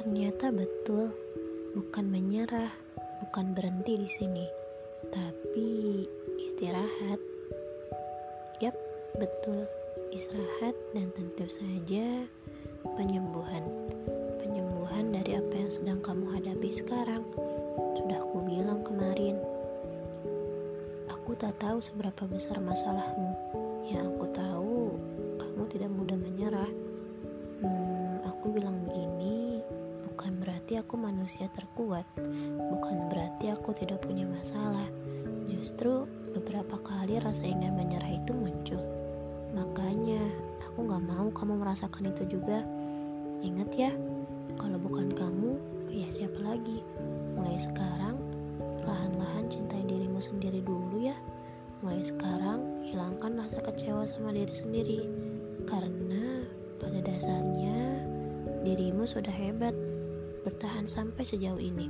Iya, betul. Bukan menyerah, bukan berhenti di sini, tapi istirahat. Yap, betul. Istirahat dan tentu saja penyembuhan. Penyembuhan dari apa yang sedang kamu hadapi sekarang. Sudah ku bilang kemarin. Aku tak tahu seberapa besar masalahmu. Yang aku tahu, berarti aku manusia terkuat, bukan berarti aku tidak punya masalah. Justru beberapa kali rasa ingin menyerah itu muncul. Makanya aku gak mau kamu merasakan itu juga. Ingat ya, kalau bukan kamu, ya siapa lagi? Mulai sekarang, perlahan-lahan cintai dirimu sendiri dulu ya. Mulai sekarang, hilangkan rasa kecewa sama diri sendiri. Karena pada dasarnya, dirimu sudah hebat bertahan sampai sejauh ini.